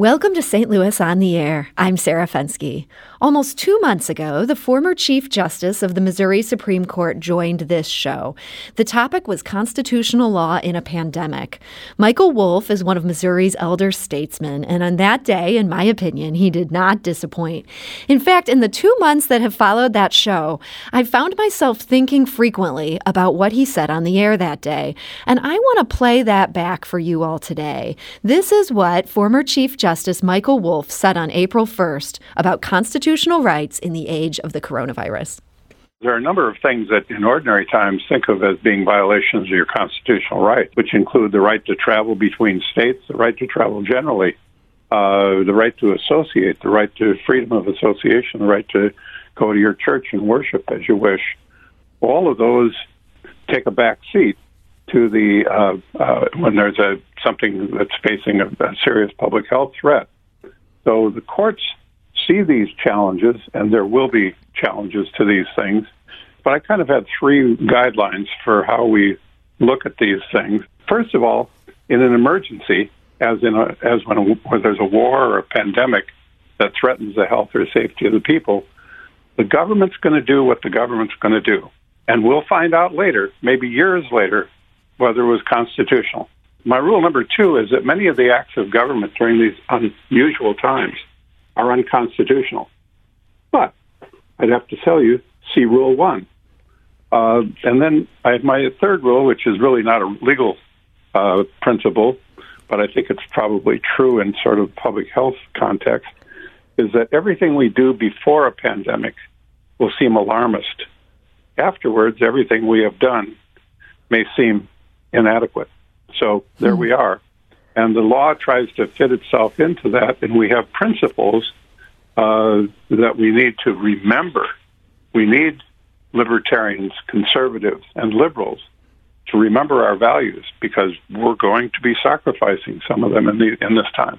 Welcome to St. Louis on the Air. I'm Sarah Fenske. Almost two months ago, the former Chief Justice of the Missouri Supreme Court joined this show. The topic was constitutional law in a pandemic. Michael Wolff is one of Missouri's elder statesmen, and on that day, in my opinion, he did not disappoint. In fact, in the two months that have followed that show, I found myself thinking frequently about what he said on the air that day, and I want to play that back for you all today. This is what former Chief Justice Michael Wolff said on April 1st about constitutional constitutional rights in the age of the coronavirus? There are a number of things that in ordinary times think of as being violations of your constitutional rights, which include the right to travel between states, the right to travel generally, uh, the right to associate, the right to freedom of association, the right to go to your church and worship as you wish. All of those take a back seat to the uh, uh, when there's a something that's facing a, a serious public health threat. So the courts see these challenges, and there will be challenges to these things. But I kind of had three guidelines for how we look at these things. First of all, in an emergency, as in a, as when, a, when there's a war or a pandemic that threatens the health or safety of the people, the government's going to do what the government's going to do, and we'll find out later, maybe years later, whether it was constitutional. My rule number two is that many of the acts of government during these unusual times are unconstitutional. But I'd have to tell you, see Rule 1. Uh, and then I have my third rule, which is really not a legal uh, principle, but I think it's probably true in sort of public health context, is that everything we do before a pandemic will seem alarmist. Afterwards, everything we have done may seem inadequate. So there we are. And the law tries to fit itself into that, and we have principles uh, that we need to remember. We need libertarians, conservatives, and liberals to remember our values because we're going to be sacrificing some of them in, the, in this time.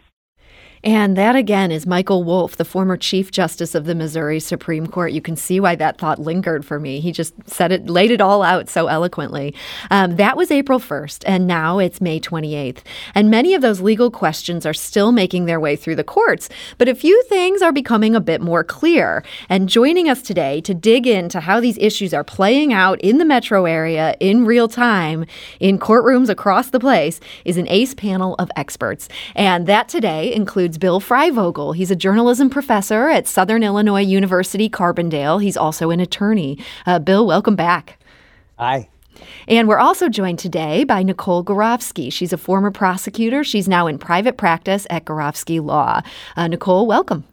And that again is Michael Wolff, the former Chief Justice of the Missouri Supreme Court. You can see why that thought lingered for me. He just said it, laid it all out so eloquently. Um, that was April 1st, and now it's May 28th. And many of those legal questions are still making their way through the courts. But a few things are becoming a bit more clear. And joining us today to dig into how these issues are playing out in the metro area in real time in courtrooms across the place is an ace panel of experts. And that today includes includes Bill Freivogel. He's a journalism professor at Southern Illinois University, Carbondale. He's also an attorney. Uh, Bill, welcome back. Hi. And we're also joined today by Nicole Gorovsky. She's a former prosecutor. She's now in private practice at Gorovsky Law. Uh, Nicole, welcome.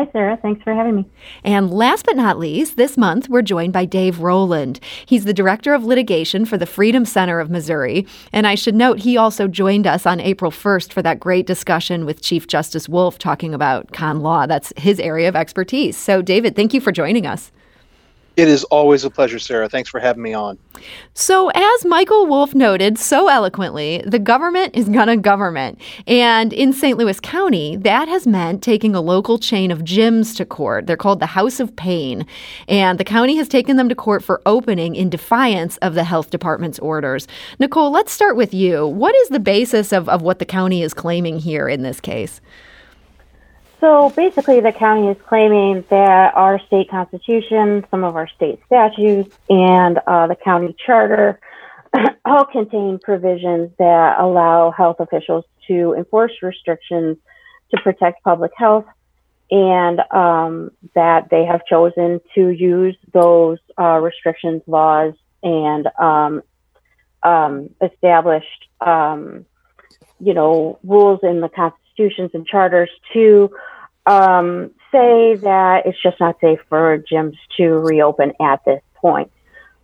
Hi, Sarah. Thanks for having me. And last but not least, this month we're joined by Dave Roland. He's the Director of Litigation for the Freedom Center of Missouri. And I should note he also joined us on April 1st for that great discussion with Chief Justice Wolff talking about con law. That's his area of expertise. So, David, thank you for joining us. It is always a pleasure, Sarah. Thanks for having me on. So, as Michael Wolff noted so eloquently, the government is to government. And in St. Louis County, that has meant taking a local chain of gyms to court. They're called the House of Pain. And the county has taken them to court for opening in defiance of the health department's orders. Nicole, let's start with you. What is the basis of, of what the county is claiming here in this case? So basically, the county is claiming that our state constitution, some of our state statutes, and uh, the county charter all contain provisions that allow health officials to enforce restrictions to protect public health, and um, that they have chosen to use those uh, restrictions, laws, and um, um, established, um, you know, rules in the Constitution institutions and charters to um, say that it's just not safe for gyms to reopen at this point.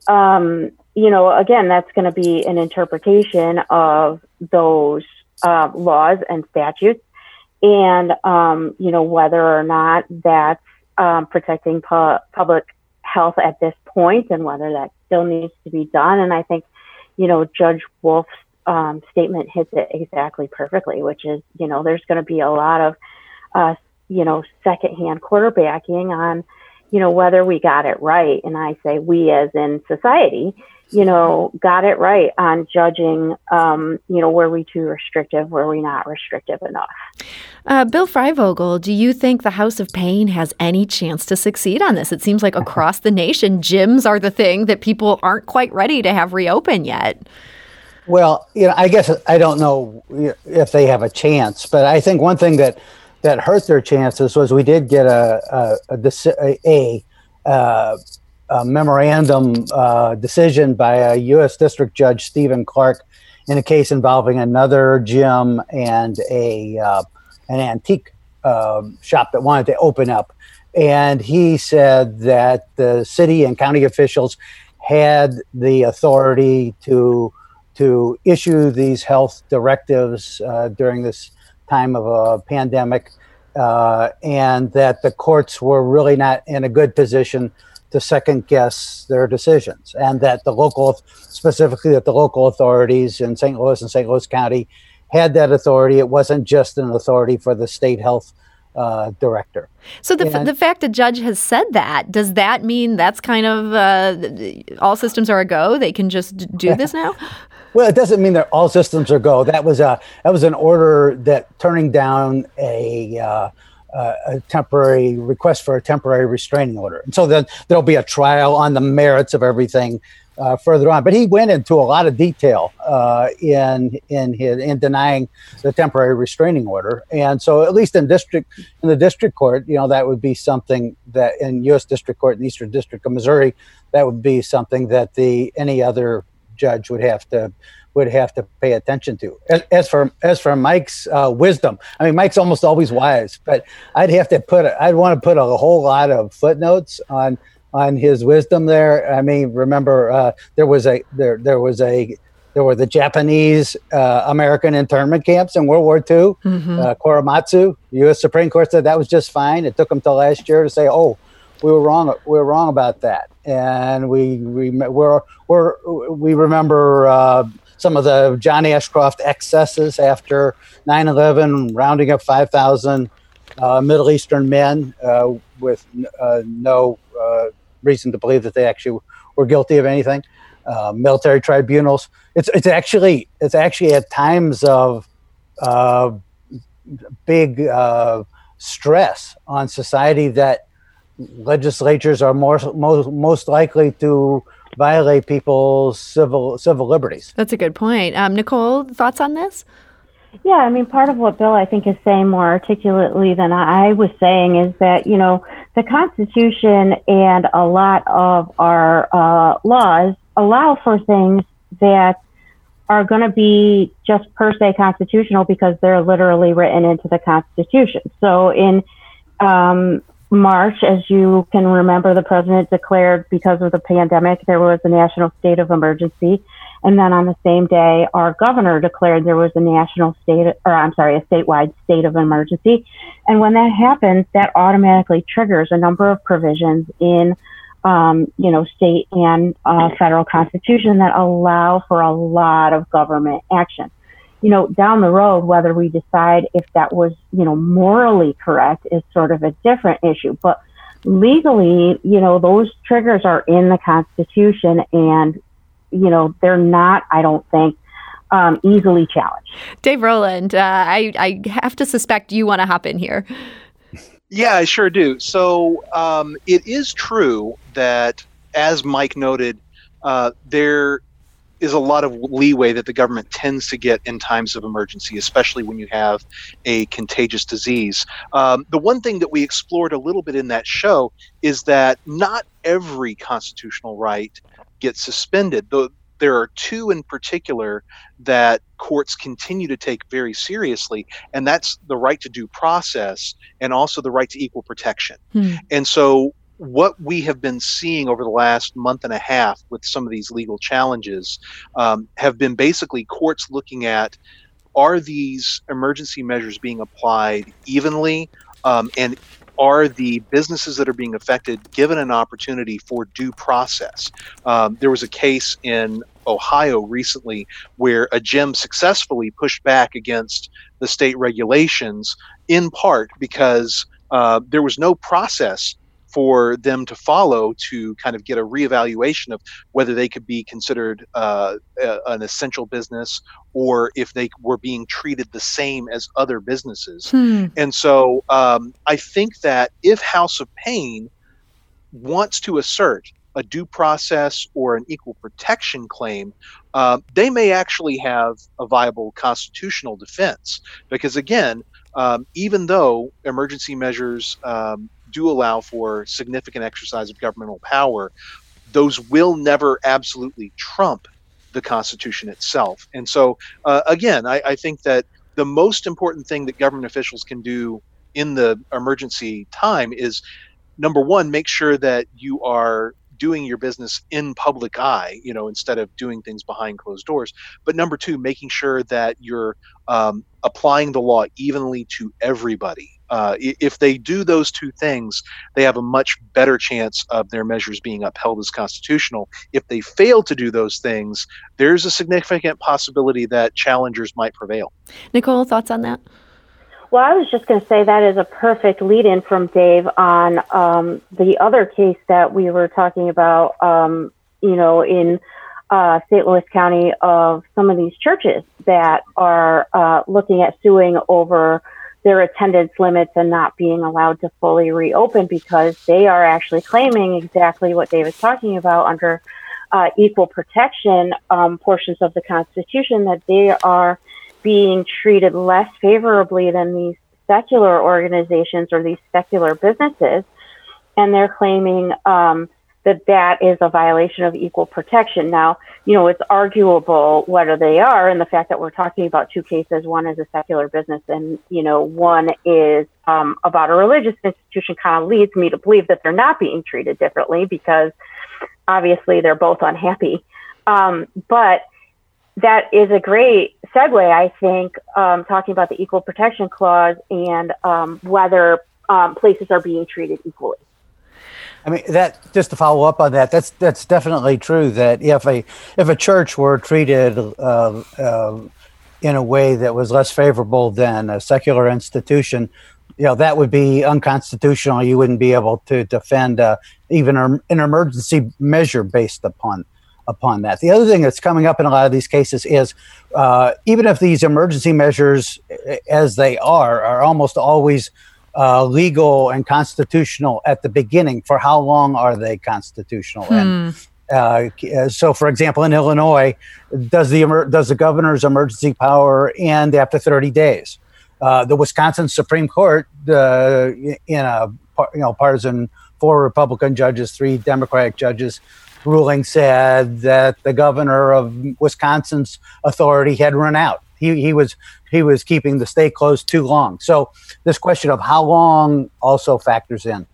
Um, you know, again, that's going to be an interpretation of those uh, laws and statutes, and um, you know whether or not that's um, protecting pu- public health at this point, and whether that still needs to be done. And I think, you know, Judge Wolff's um, statement hits it exactly perfectly, which is, you know, there's going to be a lot of, uh, you know, secondhand quarterbacking on, you know, whether we got it right. And I say we as in society. you know, got it right on judging, um, you know, were we too restrictive? Were we not restrictive enough? Uh, Bill Freivogel, do you think the House of Pain has any chance to succeed on this? It seems like across the nation, gyms are the thing that people aren't quite ready to have reopen yet. Well, you know, I guess I don't know if they have a chance, but I think one thing that that hurt their chances was we did get a a, a, a, uh, a memorandum uh, decision by a U.S. District Judge Stephen Clark in a case involving another gym and a uh, an antique um, shop that wanted to open up, and he said that the city and county officials had the authority to to issue these health directives uh, during this time of a pandemic, uh, and that the courts were really not in a good position to second guess their decisions, and that the local, specifically that the local authorities in St. Louis and St. Louis County had that authority. It wasn't just an authority for the state health uh, director. So the, and, the fact a judge has said that does that mean that's kind of uh, all systems are a go? They can just do this now. well, it doesn't mean that all systems are go. That was a that was an order that turning down a. Uh, uh, a temporary request for a temporary restraining order. And so then there'll be a trial on the merits of everything uh, further on. But he went into a lot of detail uh, in in his in denying the temporary restraining order. And so at least in district in the district court, you know, that would be something that in U.S. District Court in Eastern District of Missouri, that would be something that the any other judge would have to would have to pay attention to. As, as for as for Mike's uh, wisdom, I mean, Mike's almost always wise, but I'd have to put I'd want to put a whole lot of footnotes on on his wisdom there. I mean, remember uh, there was a there there was a there were the Japanese uh, American internment camps in World War II. Mm-hmm. Uh, Korematsu, U.S. Supreme Court said that was just fine. It took them till last year to say, "Oh, we were wrong. We were wrong about that." And we we we're, we're we remember uh, some of the John Ashcroft excesses after 9 11, rounding up 5,000 uh, Middle Eastern men uh, with uh, no uh, reason to believe that they actually were guilty of anything. Uh, military tribunals. It's, it's actually it's actually at times of big stress on society that legislatures are more most, most likely to violate people's civil civil liberties. That's a good point. Um, Nicole, thoughts on this? Yeah, I mean, part of what Bill I think is saying more articulately than I was saying is that you know the Constitution and a lot of our uh, laws allow for things that are going to be just per se constitutional because they're literally written into the Constitution. So in um, March, as you can remember, the president declared because of the pandemic, there was a national state of emergency. And then on the same day, our governor declared there was a national state, or I'm sorry, a statewide state of emergency. And when that happens, that automatically triggers a number of provisions in, um, you know, state and uh, federal constitution that allow for a lot of government action you know, down the road, whether we decide if that was, you know, morally correct is sort of a different issue. But legally, you know, those triggers are in the Constitution and, you know, they're not, I don't think, um, easily challenged. Dave Roland, uh, I, I have to suspect you want to hop in here. Yeah, I sure do. So um, it is true that, as Mike noted, uh, there is a lot of leeway that the government tends to get in times of emergency, especially when you have a contagious disease. Um, the one thing that we explored a little bit in that show is that not every constitutional right gets suspended. Though there are two in particular that courts continue to take very seriously, and that's the right to due process and also the right to equal protection. Hmm. And so what we have been seeing over the last month and a half with some of these legal challenges um, have been basically courts looking at are these emergency measures being applied evenly um, and are the businesses that are being affected given an opportunity for due process? Um, there was a case in Ohio recently where a gym successfully pushed back against the state regulations in part because uh, there was no process for them to follow to kind of get a reevaluation of whether they could be considered uh, a, an essential business or if they were being treated the same as other businesses. Hmm. And so um, I think that if House of Pain wants to assert a due process or an equal protection claim, uh, they may actually have a viable constitutional defense. Because again, um, even though emergency measures um, do allow for significant exercise of governmental power, those will never absolutely trump the Constitution itself. And so, uh, again, I, I think that the most important thing that government officials can do in the emergency time is number one, make sure that you are doing your business in public eye, you know, instead of doing things behind closed doors. But number two, making sure that you're um, applying the law evenly to everybody. Uh, if they do those two things, they have a much better chance of their measures being upheld as constitutional. If they fail to do those things, there's a significant possibility that challengers might prevail. Nicole, thoughts on that? Well, I was just going to say that is a perfect lead in from Dave on um, the other case that we were talking about, um, you know, in uh, St. Louis County of some of these churches that are uh, looking at suing over their attendance limits and not being allowed to fully reopen because they are actually claiming exactly what Dave is talking about under uh, equal protection um, portions of the Constitution that they are being treated less favorably than these secular organizations or these secular businesses. And they're claiming um, that that is a violation of equal protection. Now, you know, it's arguable whether they are, and the fact that we're talking about two cases, one is a secular business and, you know, one is um, about a religious institution kind of leads me to believe that they're not being treated differently because obviously they're both unhappy. Um, but that is a great segue, I think, um, talking about the equal protection clause and um, whether um, places are being treated equally. I mean that just to follow up on that, that's that's definitely true. That if a if a church were treated uh, uh, in a way that was less favorable than a secular institution, you know that would be unconstitutional. You wouldn't be able to defend uh, even an emergency measure based upon upon that. The other thing that's coming up in a lot of these cases is uh, even if these emergency measures, as they are, are almost always uh, legal and constitutional at the beginning, for how long are they constitutional? Hmm. And uh, so, for example, in Illinois, does the does the governor's emergency power end after 30 days? Uh, the Wisconsin Supreme Court, uh, in a you know partisan four Republican judges, three Democratic judges, ruling said that the governor of Wisconsin's authority had run out. He, he was he was keeping the state closed too long. So this question of how long also factors in.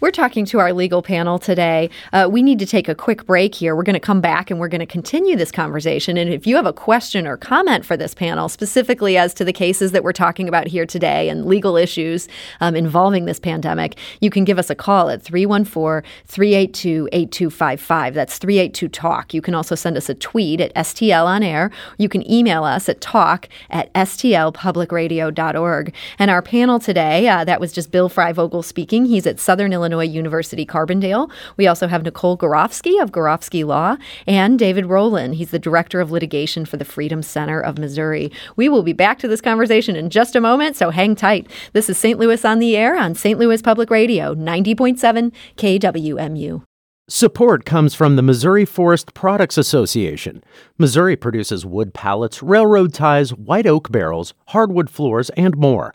We're talking to our legal panel today. Uh, we need to take a quick break here. We're going to come back and we're going to continue this conversation. And if you have a question or comment for this panel, specifically as to the cases that we're talking about here today and legal issues um, involving this pandemic, you can give us a call at 314 382 8255. That's 382 Talk. You can also send us a tweet at STL on air. You can email us at talk at stlpublicradio.org. And our panel today, uh, that was just Bill Freivogel speaking. He's at Southern Illinois University Carbondale. We also have Nicole Gorovsky of Gorovsky Law and David Roland. He's the Director of Litigation for the Freedom Center of Missouri. We will be back to this conversation in just a moment, so hang tight. This is St. Louis on the Air on St. Louis Public Radio, 90.7 KWMU. Support comes from the Missouri Forest Products Association. Missouri produces wood pallets, railroad ties, white oak barrels, hardwood floors, and more.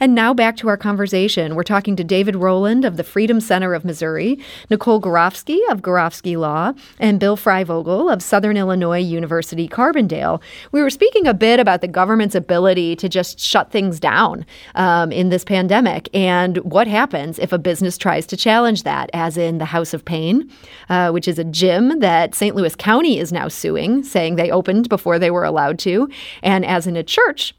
And now back to our conversation. We're talking to David Roland of the Freedom Center of Missouri, Nicole Gorovsky of Gorovsky Law, and Bill Freivogel of Southern Illinois University Carbondale. We were speaking a bit about the government's ability to just shut things down um, in this pandemic and what happens if a business tries to challenge that, as in the House of Pain, uh, which is a gym that St. Louis County is now suing, saying they opened before they were allowed to, and as in a church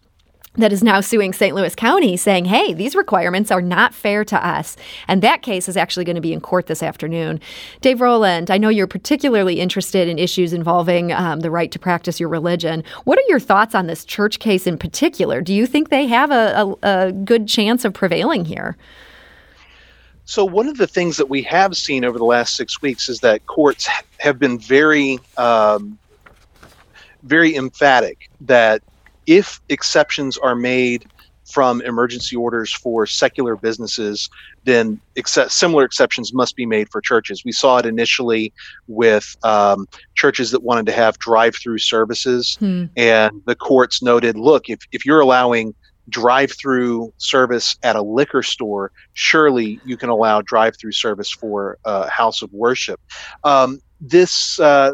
that is now suing St. Louis County saying, hey, these requirements are not fair to us. And that case is actually going to be in court this afternoon. Dave Roland, I know you're particularly interested in issues involving um, the right to practice your religion. What are your thoughts on this church case in particular? Do you think they have a, a, a good chance of prevailing here? So, one of the things that we have seen over the last six weeks is that courts have been very, um, very emphatic that if exceptions are made from emergency orders for secular businesses, then similar exceptions must be made for churches. We saw it initially with um, churches that wanted to have drive-through services, hmm. and the courts noted, look, if if you're allowing drive-through service at a liquor store, surely you can allow drive-through service for a house of worship. Um, this uh,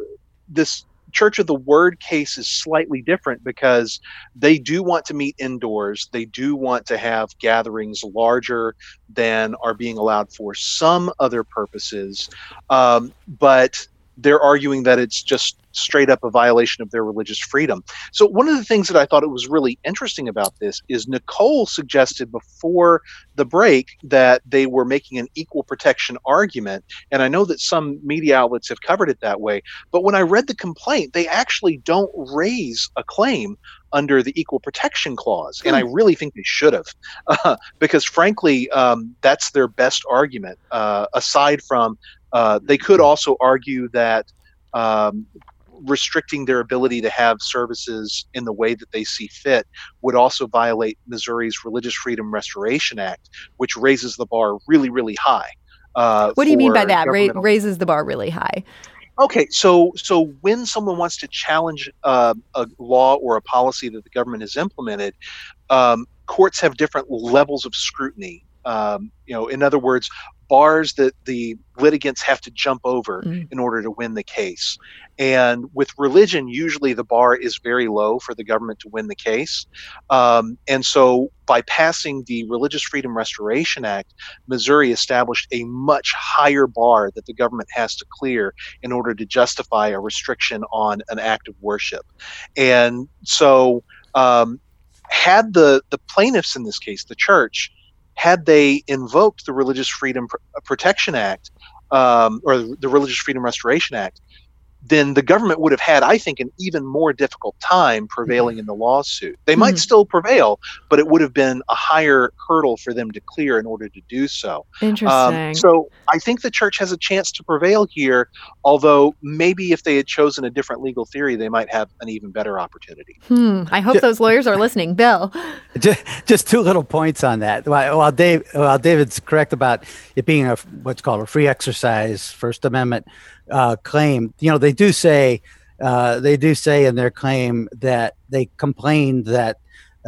this Church of the Word case is slightly different because they do want to meet indoors. They do want to have gatherings larger than are being allowed for some other purposes. Um, but they're arguing that it's just straight up a violation of their religious freedom. So, one of the things that I thought it was really interesting about this is Nicole suggested before the break that they were making an equal protection argument. And I know that some media outlets have covered it that way. But when I read the complaint, they actually don't raise a claim under the equal protection clause. And I hmm. really think they should have, uh, because frankly, um, that's their best argument, uh, aside from uh, they could also argue that um, restricting their ability to have services in the way that they see fit would also violate Missouri's Religious Freedom Restoration Act, which raises the bar really, really high. Uh, what do you mean by that? Ra- raises the bar really high. Okay, so so when someone wants to challenge uh, a law or a policy that the government has implemented, um, courts have different levels of scrutiny. Um, you know, in other words, bars that the litigants have to jump over mm. in order to win the case. And with religion, usually the bar is very low for the government to win the case. Um, and so by passing the Religious Freedom Restoration Act, Missouri established a much higher bar that the government has to clear in order to justify a restriction on an act of worship. And so, um, had the, the plaintiffs in this case, the church, had they invoked the Religious Freedom Protection Act um, or the Religious Freedom Restoration Act, then the government would have had, I think, an even more difficult time prevailing in the lawsuit. They might mm-hmm. still prevail, but it would have been a higher hurdle for them to clear in order to do so. Interesting. Um, so I think the church has a chance to prevail here, although maybe if they had chosen a different legal theory, they might have an even better opportunity. Hmm. I hope those lawyers are listening. Bill. Just, just two little points on that. While, Dave, while David's correct about it being a what's called a free exercise First Amendment uh, claim, you know, they do say uh, they do say in their claim that they complained that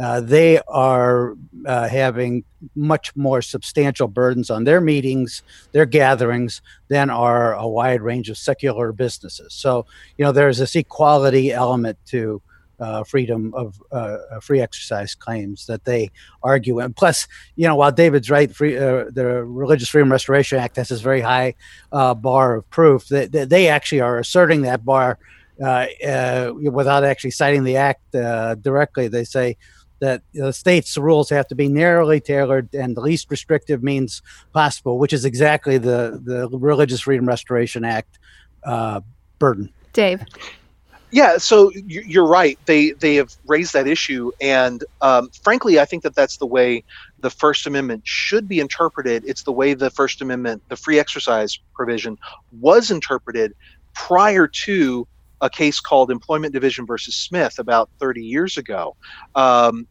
uh, they are uh, having much more substantial burdens on their meetings, their gatherings, than are a wide range of secular businesses. So, you know, there's this equality element to uh, freedom of uh, free exercise claims that they argue. And plus, you know, while David's right, free, uh, the Religious Freedom Restoration Act has this very high uh, bar of proof. That they, they, actually are asserting that bar uh, uh, without actually citing the act directly. They say that the state's rules have to be narrowly tailored and the least restrictive means possible, which is exactly the the Religious Freedom Restoration Act burden. Dave. Yeah, so you're right. They they have raised that issue, and um, frankly, I think that that's the way the First Amendment should be interpreted. It's the way the First Amendment, the free exercise provision, was interpreted prior to a case called Employment Division versus Smith about 30 years ago. Um,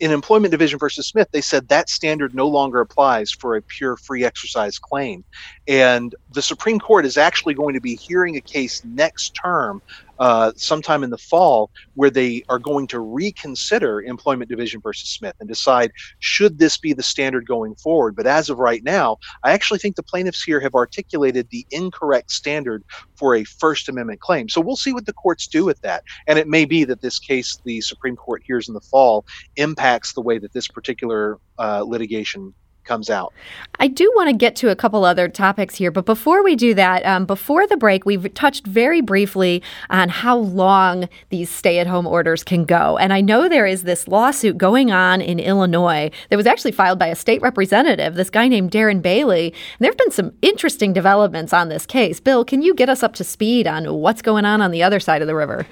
in Employment Division versus Smith, they said that standard no longer applies for a pure free exercise claim. And the Supreme Court is actually going to be hearing a case next term uh, sometime in the fall where they are going to reconsider employment division versus Smith and decide should this be the standard going forward. But as of right now, I actually think the plaintiffs here have articulated the incorrect standard for a First Amendment claim. So we'll see what the courts do with that. And it may be that this case the Supreme Court hears in the fall impacts the way that this particular uh, litigation comes out. I do want to get to a couple other topics here, but before we do that, um, before the break, we've touched very briefly on how long these stay at home orders can go. And I know there is this lawsuit going on in Illinois that was actually filed by a state representative, this guy named Darren Bailey. And there have been some interesting developments on this case. Bill, can you get us up to speed on what's going on on the other side of the river?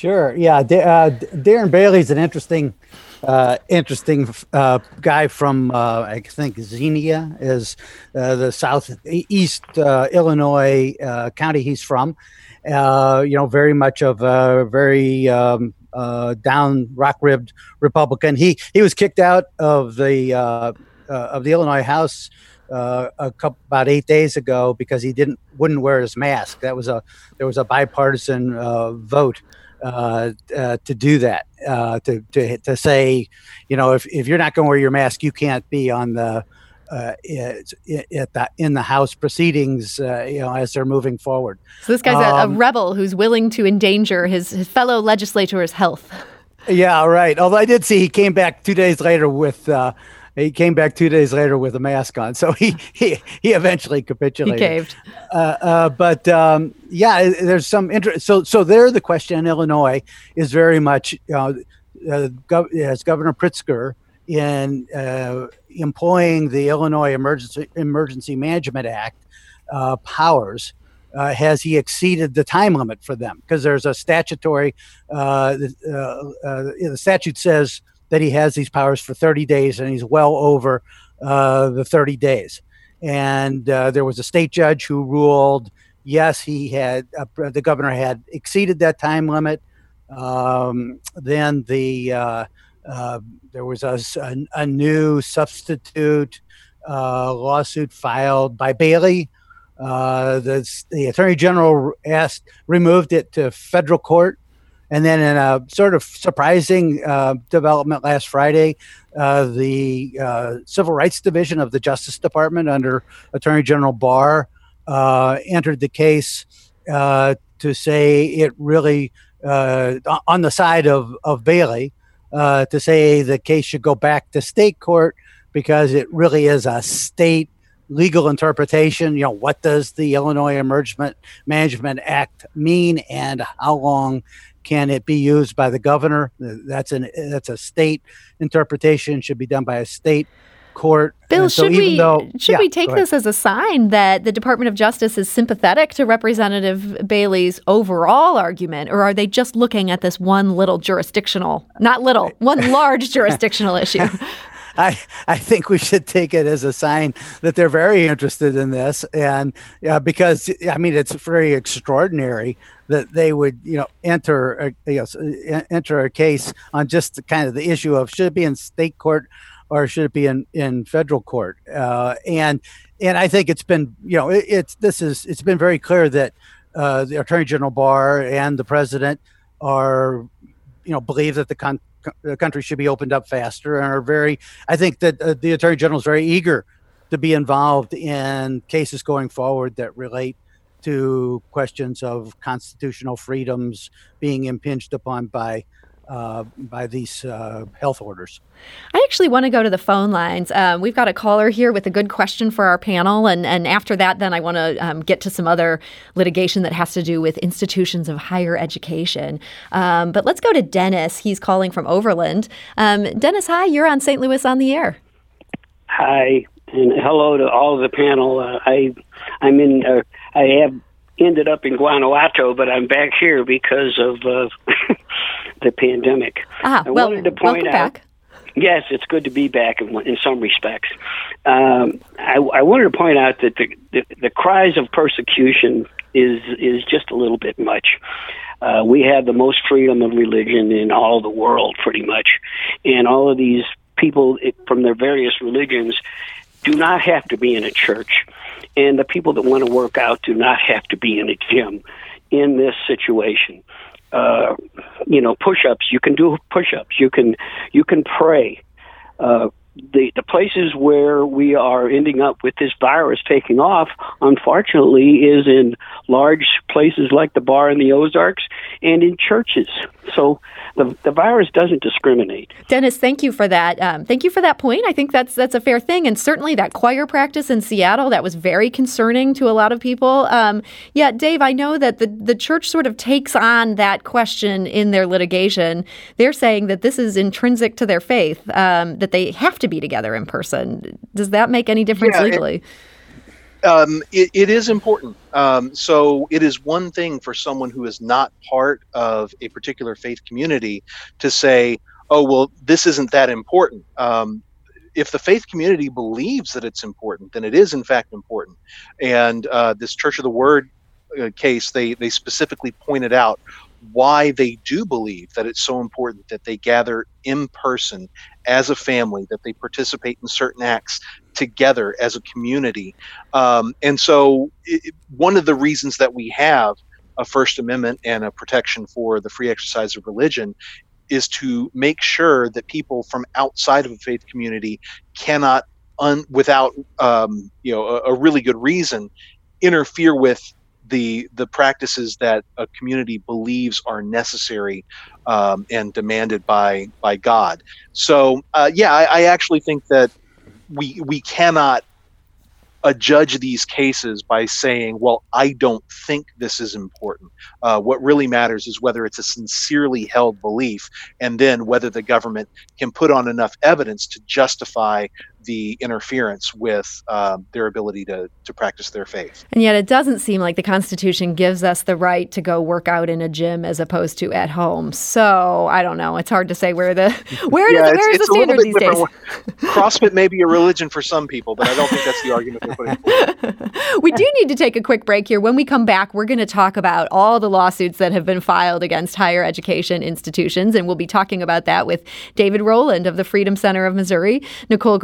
Sure. Yeah. Uh, Darren Bailey's an interesting uh, interesting uh, guy from uh, I think Xenia is uh, the southeast uh, Illinois uh, county he's from. you know, very much of a very um, down rock ribbed Republican. He he was kicked out of the of the Illinois House. a couple about eight days ago because he didn't wouldn't wear his mask. That was a there was a bipartisan vote uh, uh, to do that. Uh, to, to to say, you know, if, if you're not going to wear your mask, you can't be on the uh, at the in the House proceedings, uh, you know, as they're moving forward. So this guy's um, a, a, rebel who's willing to endanger his, his fellow legislators' health. Yeah, right. Although I did see he came back two days later with uh, he came back two days later with a mask on, so he he, he eventually capitulated. He caved. Uh, uh, but um, yeah, there's some interest. So so there, the question in Illinois is very much uh, gov- as Governor Pritzker in uh, employing the Illinois Emergency Emergency Management Act uh, powers. Uh, has he exceeded the time limit for them? Because there's a statutory, uh, uh, uh, the statute says that he has these powers for 30 days, and he's well over uh, the 30 days. And uh, there was a state judge who ruled yes, he had uh, the governor had exceeded that time limit. Um, then the uh, uh, there was a, a, new substitute uh, lawsuit filed by Bailey. the, the attorney general asked removed it to federal court and then, in a sort of surprising uh, development last Friday, uh, the uh, Civil Rights Division of the Justice Department, under Attorney General Barr, uh, entered the case uh, to say it really, uh, on the side of, of Bailey, to say the case should go back to state court because it really is a state legal interpretation. You know, what does the Illinois Emergent Management Act mean, and how long can it be used by the governor? Uh, that's an that's a state interpretation. Should be done by a state court. Bill, so should we though, should yeah, we take this as a sign that the Department of Justice is sympathetic to Representative Bailey's overall argument, or are they just looking at this one little jurisdictional, not little, one large jurisdictional issue? I, I think we should take it as a sign that they're very interested in this, and uh, because I mean it's very extraordinary that they would you know enter a, you know, enter a case on just the, kind of the issue of should it be in state court or should it be in in federal court, uh, and and I think it's been you know it, it's this is it's been very clear that uh, the Attorney General Barr and the President are you know believe that the con- the country should be opened up faster and are very i think that uh, the attorney general is very eager to be involved in cases going forward that relate to questions of constitutional freedoms being impinged upon by uh, by these uh, health orders. I actually want to go to the phone lines. Um, we've got a caller here with a good question for our panel, and and after that, then I want to um, get to some other litigation that has to do with institutions of higher education. Um, but let's go to Dennis. He's calling from Overland. Um, Dennis, hi. You're on St. Louis on the air. Hi, and hello to all of the panel. Uh, I I'm in. Uh, I have ended up in Guanajuato, but I'm back here because of uh, the pandemic. Ah, I well, wanted to point out. Back. Yes, it's good to be back in, in some respects. Um, I, I, wanted to point out that the, the, the cries of persecution is is just a little bit much. Uh, we have the most freedom of religion in all the world, pretty much, and all of these people from their various religions do not have to be in a church, and the people that want to work out do not have to be in a gym in this situation. Uh, you know, push-ups. You can do push-ups. You can you can pray. Uh, the the places where we are ending up with this virus taking off, unfortunately, is in large places like the bar in the Ozarks and in churches. So the, the virus doesn't discriminate. Dennis, thank you for that. Um, thank you for that point. I think that's that's a fair thing, and certainly that choir practice in Seattle that was very concerning to a lot of people. Um, yeah, Dave, I know that the the church sort of takes on that question in their litigation. They're saying that this is intrinsic to their faith, um, that they have to be together in person. Does that make any difference yeah, legally? It, um, it, it is important. Um, so it is one thing for someone who is not part of a particular faith community to say, "Oh, well, this isn't that important." Um, if the faith community believes that it's important, then it is in fact important. And uh, this Church of the Word uh, case, they they specifically pointed out why they do believe that it's so important that they gather in person as a family, that they participate in certain acts together as a community. Um, and so, it, one of the reasons that we have a First Amendment and a protection for the free exercise of religion is to make sure that people from outside of a faith community cannot, un, without um, you know a, a really good reason, interfere with the the practices that a community believes are necessary um, and demanded by by God. So uh, yeah, I, I, actually think that we we cannot adjudge these cases by saying, "Well, I don't think this is important." Uh, what really matters is whether it's a sincerely held belief, and then whether the government can put on enough evidence to justify the interference with uh, their ability to, to practice their faith. And yet, it doesn't seem like the Constitution gives us the right to go work out in a gym as opposed to at home. So I don't know. It's hard to say where the where yeah, where is the standard these days. CrossFit may be a religion for some people, but I don't think that's the argument they're putting. we do need to take a quick break here. When we come back, we're going to talk about all the lawsuits that have been filed against higher education institutions, and we'll be talking about that with David Roland of the Freedom Center of Missouri, Nicole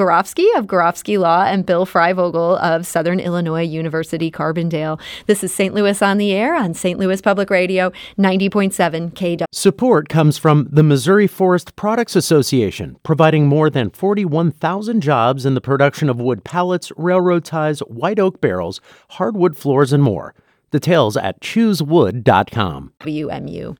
Of Gorovsky Law and Bill Freivogel of Southern Illinois University Carbondale. This is St. Louis on the Air on St. Louis Public Radio 90.7 KW. Support comes from the Missouri Forest Products Association, providing more than 41,000 jobs in the production of wood pallets, railroad ties, white oak barrels, hardwood floors, and more. Details at choosewood.com. WMU.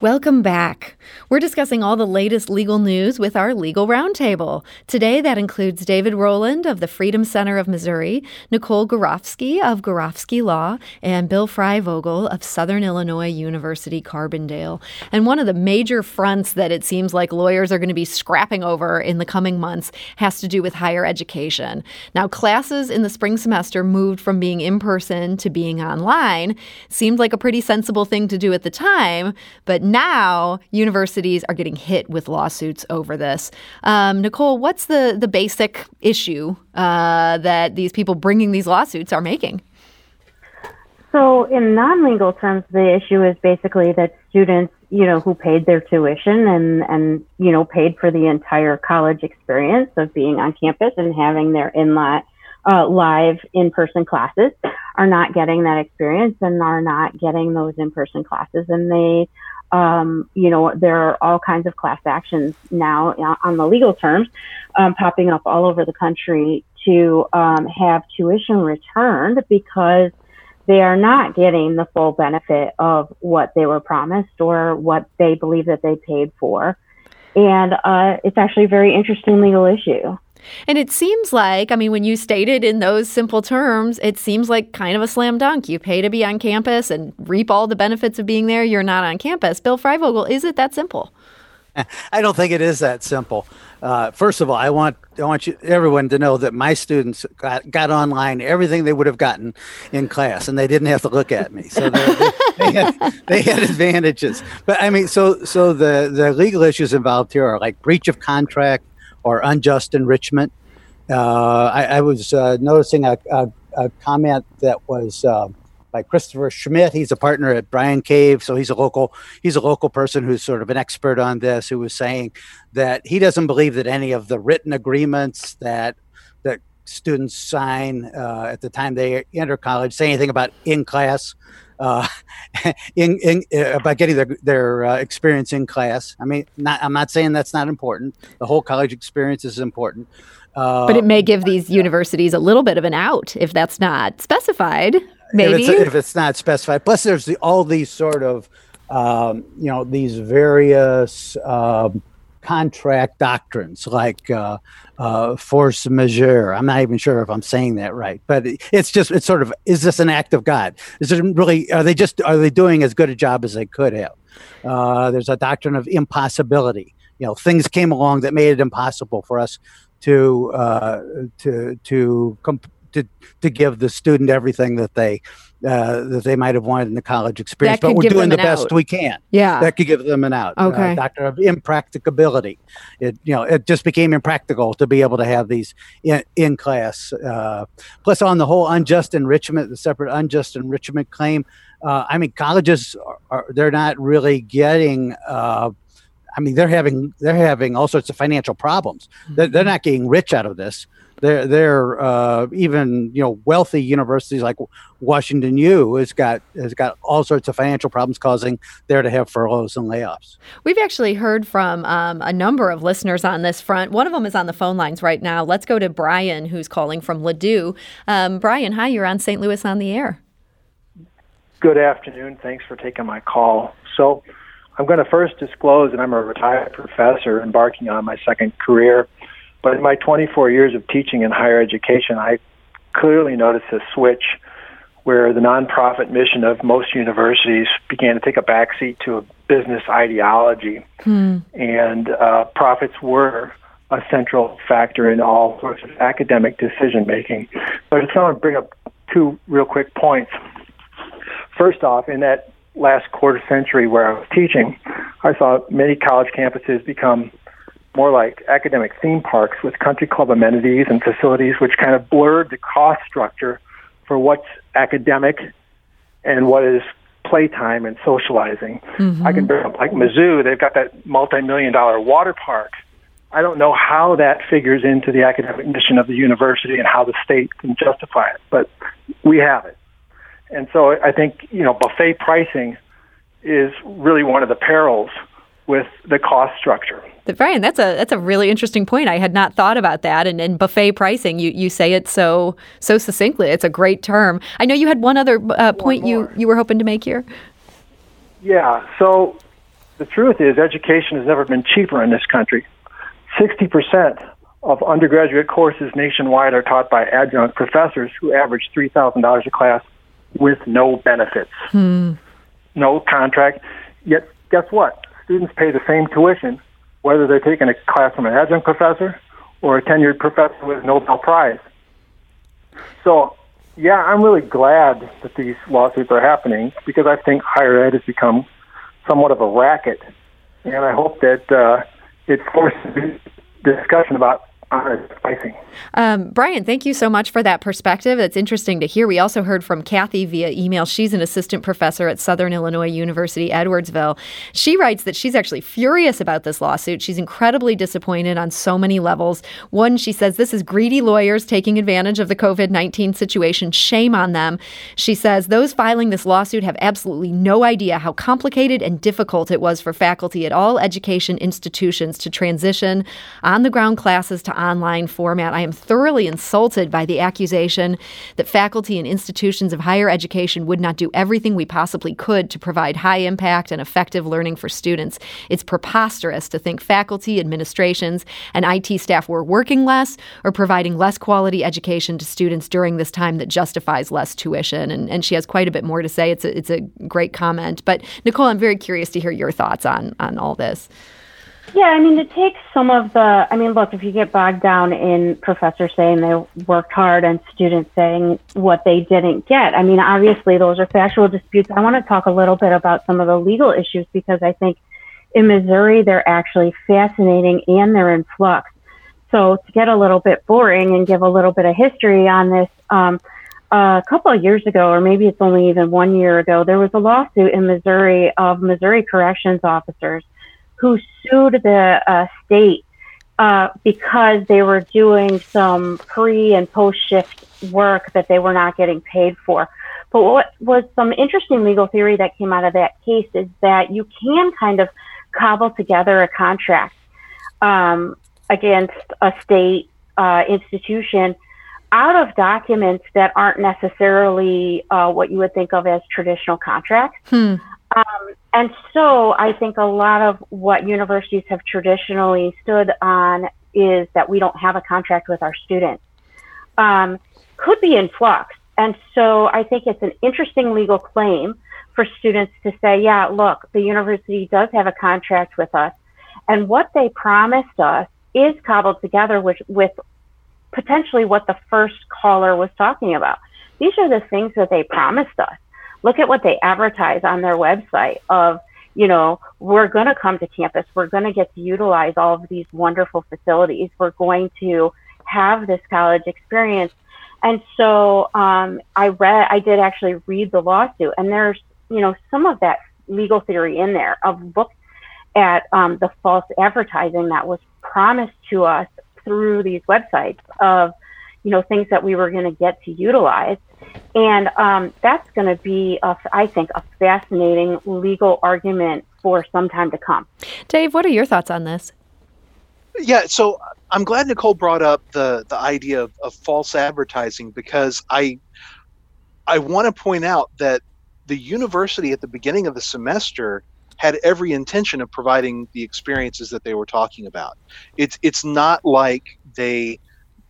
Welcome back. We're discussing all the latest legal news with our Legal Roundtable. Today, that includes David Roland of the Freedom Center of Missouri, Nicole Gorovsky of Gorovsky Law, and Bill Freivogel of Southern Illinois University Carbondale. And one of the major fronts that it seems like lawyers are going to be scrapping over in the coming months has to do with higher education. Now, classes in the spring semester moved from being in person to being online. Seemed like a pretty sensible thing to do at the time, but now universities are getting hit with lawsuits over this. Um, Nicole, what's the, the basic issue uh, that these people bringing these lawsuits are making? So, in non legal terms, the issue is basically that students, you know, who paid their tuition and, and, you know, paid for the entire college experience of being on campus and having their in uh, live in person classes are not getting that experience and are not getting those in person classes. And they um, you know, there are all kinds of class actions now on the legal terms um, popping up all over the country to um, have tuition returned because they are not getting the full benefit of what they were promised or what they believe that they paid for. And uh, it's actually a very interesting legal issue. And it seems like, I mean, when you stated in those simple terms, it seems like kind of a slam dunk. You pay to be on campus and reap all the benefits of being there. You're not on campus. Bill Freivogel, is it that simple? I don't think it is that simple. Uh, first of all, I want I want you everyone to know that my students got, got online everything they would have gotten in class, and they didn't have to look at me, so they, they, had, they had advantages. But I mean, so so the the legal issues involved here are like breach of contract, or unjust enrichment. Uh, I, I, was uh, noticing a, a, a, comment that was uh, by Christopher Schmidt. He's a partner at Bryan Cave, so he's a local he's a local person who's sort of an expert on this. Who was saying that he doesn't believe that any of the written agreements that that students sign uh, at the time they enter college say anything about in class uh, in, in uh, about getting their their uh, experience in class. I mean, not, I'm not saying that's not important. The whole college experience is important. Uh, but it may give these universities a little bit of an out if that's not specified. Maybe if it's, if it's not specified. Plus, there's the, all these sort of um, you know these various um, contract doctrines like uh, uh, force majeure. I'm not even sure if I'm saying that right, but it's just it's sort of is this an act of God? Is it really? Are they just are they doing as good a job as they could have? Uh, there's a doctrine of impossibility. You know, things came along that made it impossible for us to uh, to to comp- to to give the student everything that they uh, that they might have wanted in the college experience. But we're doing the best out. we can. Yeah, that could give them an out. Uh, okay, uh, doctor of impracticability. It you know it just became impractical to be able to have these in, in class. Uh, plus, on the whole unjust enrichment, the separate unjust enrichment claim. Uh, I mean, colleges are, are, they're not really getting. I mean, they're having they're having all sorts of financial problems. Mm-hmm. They're, they're not getting rich out of this they're, they're uh, even you know wealthy universities like Washington U has got has got all sorts of financial problems causing there to have furloughs and layoffs. We've actually heard from um, a number of listeners on this front. One of them is on the phone lines right now. Let's go to Brian, who's calling from Ladue. Um, Brian, hi, you're on St. Louis on the air. Good afternoon. Thanks for taking my call. So. I'm going to first disclose that I'm a retired professor embarking on my second career but in my 24 years of teaching in higher education, I clearly noticed a switch where the nonprofit mission of most universities began to take a backseat to a business ideology, hmm. and uh, profits were a central factor in all sorts of academic decision making. But I just want to bring up two real quick points. First off, in that last quarter century where I was teaching, I saw many college campuses become more like academic theme parks with country club amenities and facilities, which kind of blurred the cost structure for what's academic and what is playtime and socializing. Mm-hmm. I can bring up like Mizzou, they've got that multi-million dollar water park. I don't know how that figures into the academic mission of the university and how the state can justify it, but we have it. And so I think, you know, buffet pricing is really one of the perils with the cost structure. Brian, that's a that's a really interesting point. I had not thought about that. And, and buffet pricing, you, you say it so so succinctly. It's a great term. I know you had one other uh, point one you you were hoping to make here. Yeah. So the truth is, education has never been cheaper in this country. Sixty percent of undergraduate courses nationwide are taught by adjunct professors who average three thousand dollars a class with no benefits, hmm. no contract. Yet, guess what? students pay the same tuition whether they're taking a class from an adjunct professor or a tenured professor with a Nobel Prize. So, yeah, I'm really glad that these lawsuits are happening because I think higher ed has become somewhat of a racket, and I hope that uh, it forces discussion about um, Brian, thank you so much for that perspective. It's interesting to hear. We also heard from Kathy via email. She's an assistant professor at Southern Illinois University, Edwardsville. She writes that she's actually furious about this lawsuit. She's incredibly disappointed on so many levels. One, she says this is greedy lawyers taking advantage of the COVID 19 situation. Shame on them. She says those filing this lawsuit have absolutely no idea how complicated and difficult it was for faculty at all education institutions to transition on the ground classes to online format. I am thoroughly insulted by the accusation that faculty and institutions of higher education would not do everything we possibly could to provide high impact and effective learning for students. It's preposterous to think faculty, administrations, and IT staff were working less or providing less quality education to students during this time that justifies less tuition. And, and she has quite a bit more to say. It's a, it's a great comment. But Nicole, I'm very curious to hear your thoughts on, on all this. Yeah, I mean, to take some of the, I mean, look, if you get bogged down in professors saying they worked hard and students saying what they didn't get, I mean, obviously those are factual disputes. I want to talk a little bit about some of the legal issues because I think in Missouri they're actually fascinating and they're in flux. So to get a little bit boring and give a little bit of history on this, um, a couple of years ago, or maybe it's only even one year ago, there was a lawsuit in Missouri of Missouri corrections officers who sued the uh, state uh, because they were doing some pre and post shift work that they were not getting paid for. But what was some interesting legal theory that came out of that case is that you can kind of cobble together a contract um, against a state uh, institution out of documents that aren't necessarily uh, what you would think of as traditional contracts. Hmm. Um, and so I think a lot of what universities have traditionally stood on is that we don't have a contract with our students. Um, could be in flux. And so I think it's an interesting legal claim for students to say, yeah, look, the university does have a contract with us. And what they promised us is cobbled together with, with potentially what the first caller was talking about. These are the things that they promised us. Look at what they advertise on their website of, you know, we're going to come to campus. We're going to get to utilize all of these wonderful facilities. We're going to have this college experience. And so um, I read, I did actually read the lawsuit, and there's, you know, some of that legal theory in there of look at um, the false advertising that was promised to us through these websites of, you know, things that we were going to get to utilize. And um, that's going to be, a, I think, a fascinating legal argument for some time to come. Dave, what are your thoughts on this? Yeah, so I'm glad Nicole brought up the the idea of, of false advertising because I I want to point out that the university at the beginning of the semester had every intention of providing the experiences that they were talking about. It's it's not like they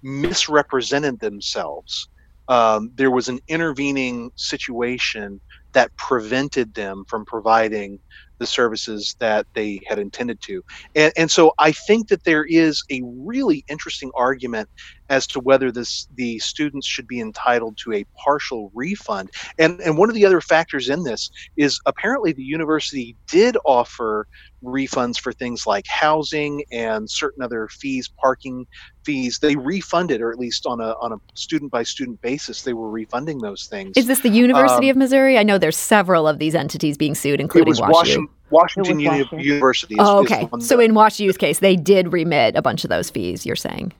misrepresented themselves. Um, there was an intervening situation that prevented them from providing the services that they had intended to. And, and so I think that there is a really interesting argument as to whether this the students should be entitled to a partial refund. And and one of the other factors in this is apparently the university did offer refunds for things like housing and certain other fees, parking fees. They refunded, or at least on a on a student by student basis, they were refunding those things. Is this the University um, of Missouri? I know there's several of these entities being sued, including Washington. Washington. Washington, Washington. University. Is, oh, okay. So in Washington's case, they did remit a bunch of those fees. You're saying?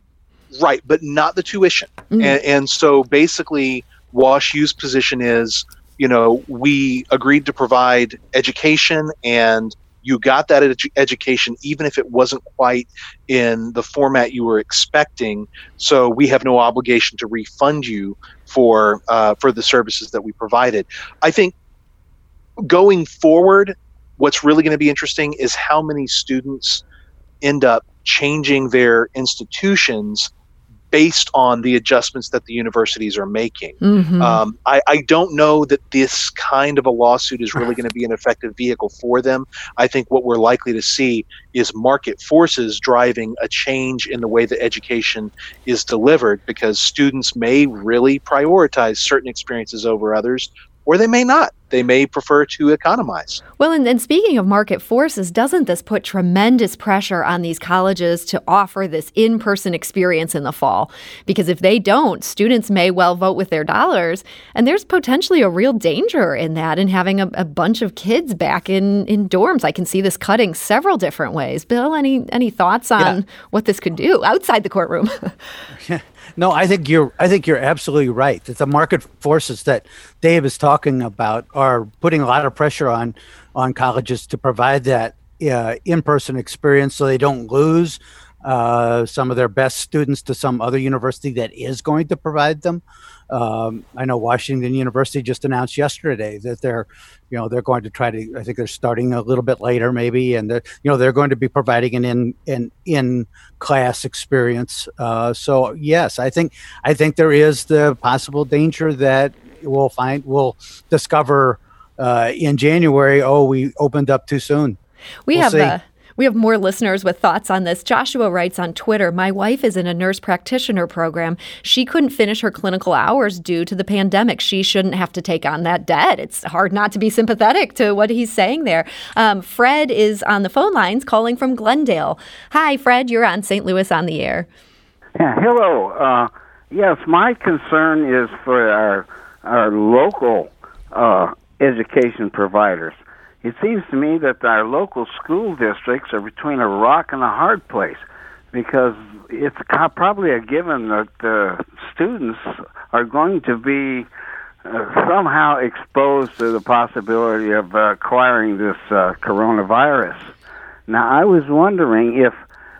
Right, but not the tuition. Mm-hmm. And, and so basically, Wash U's position is, you know, we agreed to provide education and you got that edu- education even if it wasn't quite in the format you were expecting so we have no obligation to refund you for uh, for the services that we provided i think going forward what's really going to be interesting is how many students end up changing their institutions based on the adjustments that the universities are making. Mm-hmm. Um, I, I, don't know that this kind of a lawsuit is really going to be an effective vehicle for them. I think what we're likely to see is market forces driving a change in the way that education is delivered because students may really prioritize certain experiences over others or they may not. They may prefer to economize. Well, and, and, speaking of market forces, doesn't this put tremendous pressure on these colleges to offer this in person experience in the fall? Because if they don't, students may well vote with their dollars. And there's potentially a real danger in that in having a, a bunch of kids back in, in dorms. I can see this cutting several different ways. Bill, any, any thoughts on yeah. what this could do outside the courtroom? No, I think you're. I think you're absolutely right. That the market forces that Dave is talking about are putting a lot of pressure on on colleges to provide that uh, in-person experience, so they don't lose uh, some of their best students to some other university that is going to provide them. Um, I know Washington University just announced yesterday that they're, you know, they're going to try to. I think they're starting a little bit later, maybe, and you know, they're going to be providing an in an in class experience. Uh, so yes, I think I think there is the possible danger that we'll find we'll discover uh, in January. Oh, we opened up too soon. We we'll have we have more listeners with thoughts on this. Joshua writes on Twitter My wife is in a nurse practitioner program. She couldn't finish her clinical hours due to the pandemic. She shouldn't have to take on that debt. It's hard not to be sympathetic to what he's saying there. Um, Fred is on the phone lines calling from Glendale. Hi, Fred. You're on St. Louis on the air. Yeah, hello. Uh, yes, my concern is for our our local uh, education providers it seems to me that our local school districts are between a rock and a hard place because it's probably a given that the students are going to be uh, somehow exposed to the possibility of acquiring this uh, coronavirus. Now, I was wondering if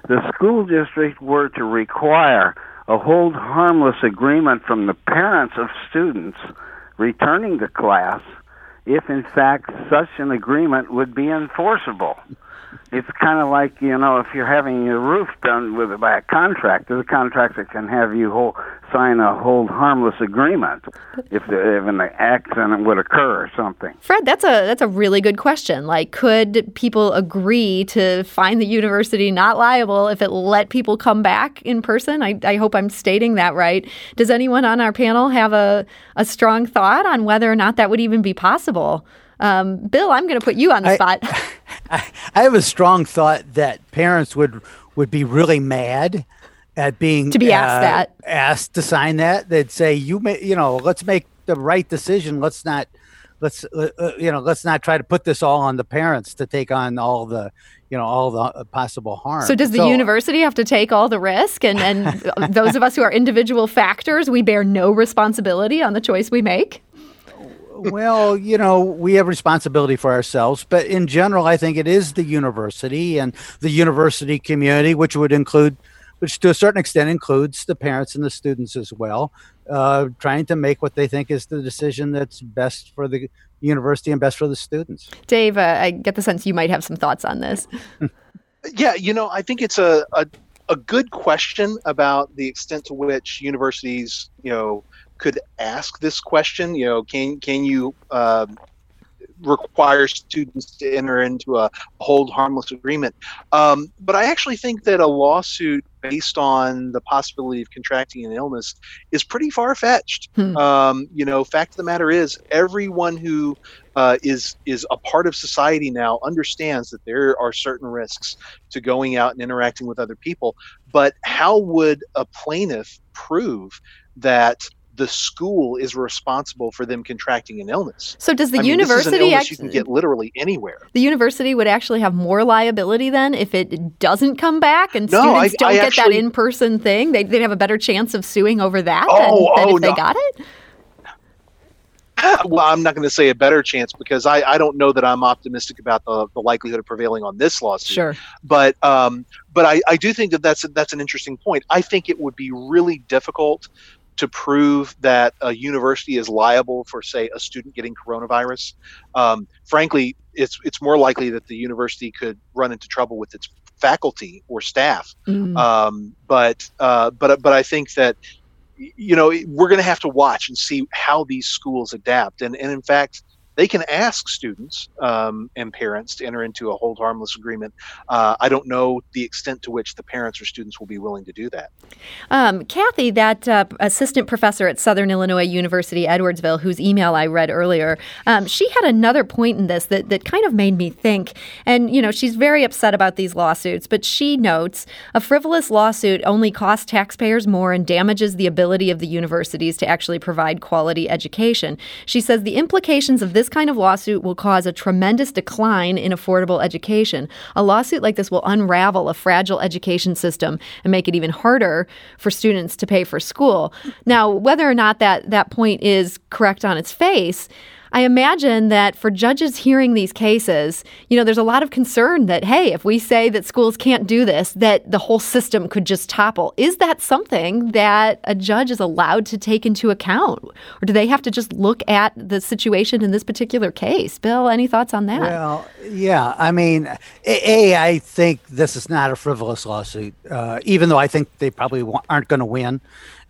the school district were to require a hold harmless agreement from the parents of students returning to class, if in fact such an agreement would be enforceable it's kind of like you know if you're having your roof done with by a contractor, the contractor can have you hold, sign a hold harmless agreement if, if an accident would occur or something. Fred, that's a that's a really good question. Like, could people agree to find the university not liable if it let people come back in person? I, I hope I'm stating that right. Does anyone on our panel have a, a strong thought on whether or not that would even be possible? Um, Bill, I'm going to put you on the I, spot. I, I have a strong thought that parents would would be really mad at being to be asked uh, that asked to sign that. They'd say, "You may, you know, let's make the right decision. Let's not." Let's uh, uh, you know. Let's not try to put this all on the parents to take on all the you know all the uh, possible harm. So does the so, university have to take all the risk, and and those of us who are individual factors, we bear no responsibility on the choice we make? Well, you know, we have responsibility for ourselves, but in general, I think it is the university and the university community, which would include, which to a certain extent includes the parents and the students as well, uh, trying to make what they think is the decision that's best for the university and best for the students. Dave, uh, I get the sense you might have some thoughts on this. yeah, you know, I think it's a, a a good question about the extent to which universities, you know, could ask this question. You know, can can you uh, require students to enter into a hold harmless agreement? Um, but I actually think that a lawsuit based on the possibility of contracting an illness is pretty far fetched. Hmm. Um, you know, fact of the matter is, everyone who uh, is is a part of society now understands that there are certain risks to going out and interacting with other people. But how would a plaintiff prove that the school is responsible for them contracting an illness. So does the I university mean, actually, you can get literally anywhere. The university would actually have more liability then if it doesn't come back and no, students I, don't I get actually, that in-person thing. They'd, they'd, have a better chance of suing over that oh, than, than oh, if no. they got it. well, I'm not going to say a better chance because I, I don't know that I'm optimistic about the, the likelihood of prevailing on this lawsuit. Sure. But um, but I, I do think that that's that's an interesting point. I think it would be really difficult to prove that a university is liable for, say, a student getting coronavirus. Um, frankly, it's it's more likely that the university could run into trouble with its faculty or staff. Mm-hmm. Um, but uh, but but I think that you know we're going to have to watch and see how these schools adapt. And and in fact, they can ask students um, and parents to enter into a hold harmless agreement. Uh, I don't know the extent to which the parents or students will be willing to do that. Um, Kathy, that uh, assistant professor at Southern Illinois University, Edwardsville, whose email I read earlier, um, she had another point in this that, that kind of made me think. And, you know, she's very upset about these lawsuits, but she notes a frivolous lawsuit only costs taxpayers more and damages the ability of the universities to actually provide quality education. She says the implications of this this kind of lawsuit will cause a tremendous decline in affordable education. A lawsuit like this will unravel a fragile education system and make it even harder for students to pay for school. Now, whether or not that, that point is correct on its face, I imagine that for judges hearing these cases, you know, there's a lot of concern that, hey, if we say that schools can't do this, that the whole system could just topple. Is that something that a judge is allowed to take into account? Or do they have to just look at the situation in this particular case? Bill, any thoughts on that? Well, yeah. I mean, A, I think this is not a frivolous lawsuit, uh, even though I think they probably aren't going to win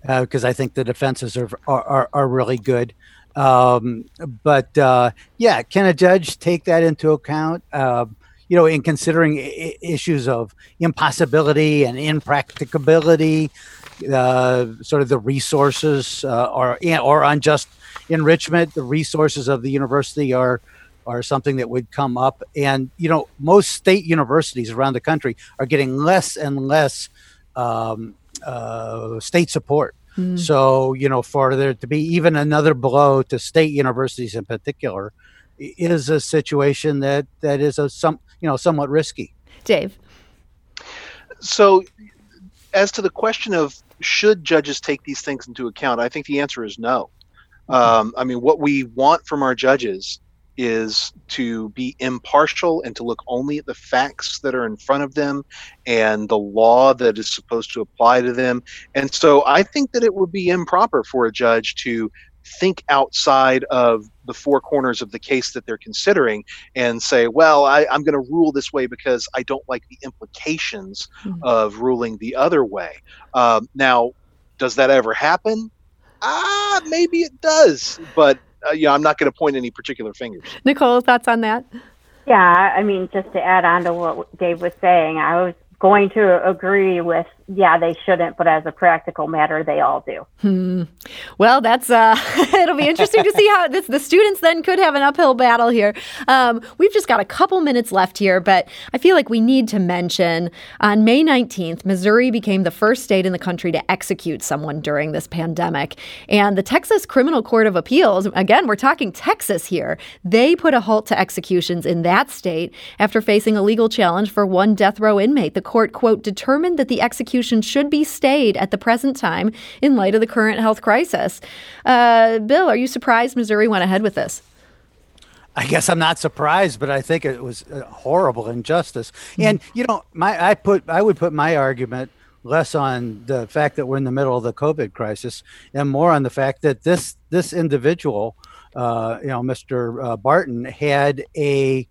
because uh, I think the defenses are, are, are really good. Um, but uh, yeah, can a judge take that into account? Uh, you know, in considering I- issues of impossibility and impracticability, uh, sort of the resources uh, or or unjust enrichment, the resources of the university are are something that would come up. And you know, most state universities around the country are getting less and less um, uh, state support. Mm. So, you know, for there to be even another blow to state universities in particular is a situation that that is a some, you know, somewhat risky. Dave. So, as to the question of should judges take these things into account, I think the answer is no. Um, I mean, what we want from our judges is to be impartial and to look only at the facts that are in front of them and the law that is supposed to apply to them. And so I think that it would be improper for a judge to think outside of the four corners of the case that they're considering and say, well, I, am going to rule this way because I don't like the implications mm-hmm. of ruling the other way. Um, now, does that ever happen? Ah, maybe it does, but uh, yeah, I'm not going to point any particular fingers. Nicole, thoughts on that? Yeah, I mean, just to add on to what Dave was saying, I was going to agree with yeah they shouldn't but as a practical matter they all do. Hmm. well that's uh it'll be interesting to see how this the students then could have an uphill battle here. Um, we've just got a couple minutes left here but i feel like we need to mention on may 19th missouri became the first state in the country to execute someone during this pandemic. And the texas criminal court of appeals again we're talking texas here they put a halt to executions in that state after facing a legal challenge for one death row inmate. The court, quote, determined that the execution should be stayed at the present time in light of the current health crisis. Uh, Bill, are you surprised Missouri went ahead with this? I guess I'm not surprised, but I think it was a horrible injustice. And you know, my I put I would put my argument less on the fact that we're in the middle of the COVID crisis and more on the fact that this this individual, uh, you know, Mr. Uh, Barton, had a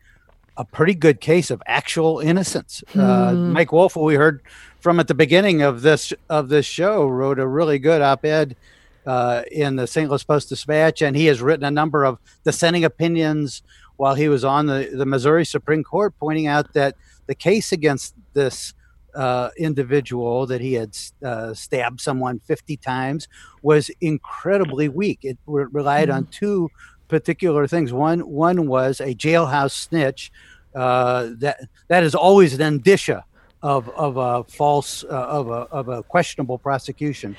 a pretty good case of actual innocence. Uh, hmm. Uh, Mike Wolff, we heard from at the beginning of this of this show, wrote a really good op-ed uh, in the St. Louis Post Dispatch, and he has written a number of dissenting opinions while he was on the, the Missouri Supreme Court, pointing out that the case against this uh, individual that he had uh, stabbed someone 50 times was incredibly weak. It re- relied mm-hmm. on two particular things. One one was a jailhouse snitch. Uh, that that is always an indicia of of a false uh, of a of a questionable prosecution.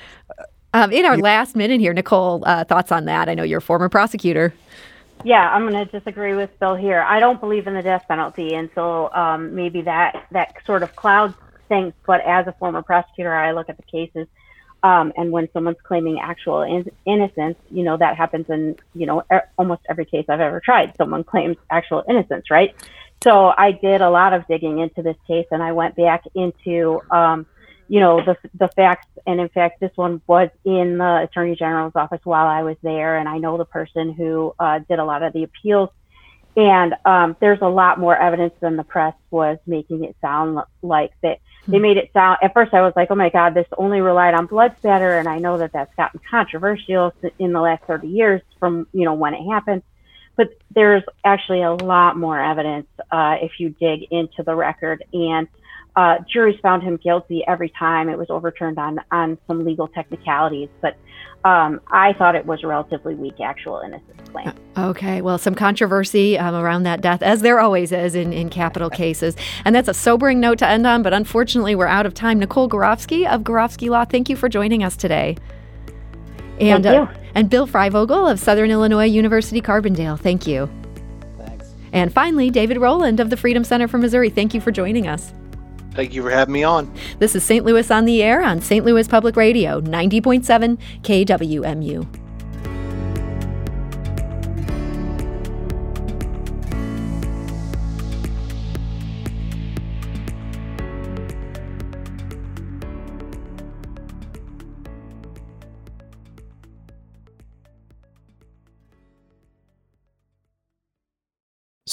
Um, in our you, last minute here, Nicole, uh, thoughts on that? I know you're a former prosecutor. Yeah, I'm going to disagree with Bill here. I don't believe in the death penalty, and so um, maybe that that sort of clouds things. But as a former prosecutor, I look at the cases um, and when someone's claiming actual in- innocence, you know, that happens in, you know, er- almost every case I've ever tried. Someone claims actual innocence, right? So I did a lot of digging into this case and I went back into, um, you know, the, the facts. And in fact, this one was in the attorney general's office while I was there. And I know the person who uh, did a lot of the appeals. And um, there's a lot more evidence than the press was making it sound like that they hmm. made it sound at first i was like oh my god this only relied on blood spatter and i know that that's gotten controversial in the last 30 years from you know when it happened but there's actually a lot more evidence uh, if you dig into the record and uh, juries found him guilty every time it was overturned on on some legal technicalities but um, I thought it was a relatively weak actual innocence claim. Uh, okay, well, some controversy um, around that death, as there always is in, in capital cases. And that's a sobering note to end on, but unfortunately, we're out of time. Nicole Gorovsky of Gorovsky Law, thank you for joining us today. And, thank you. Uh, and Bill Freivogel of Southern Illinois University Carbondale, thank you. Thanks. And finally, David Roland of the Freedom Center for Missouri, thank you for joining us. Thank you for having me on. This is St. Louis on the Air on St. Louis Public Radio, 90.7 KWMU.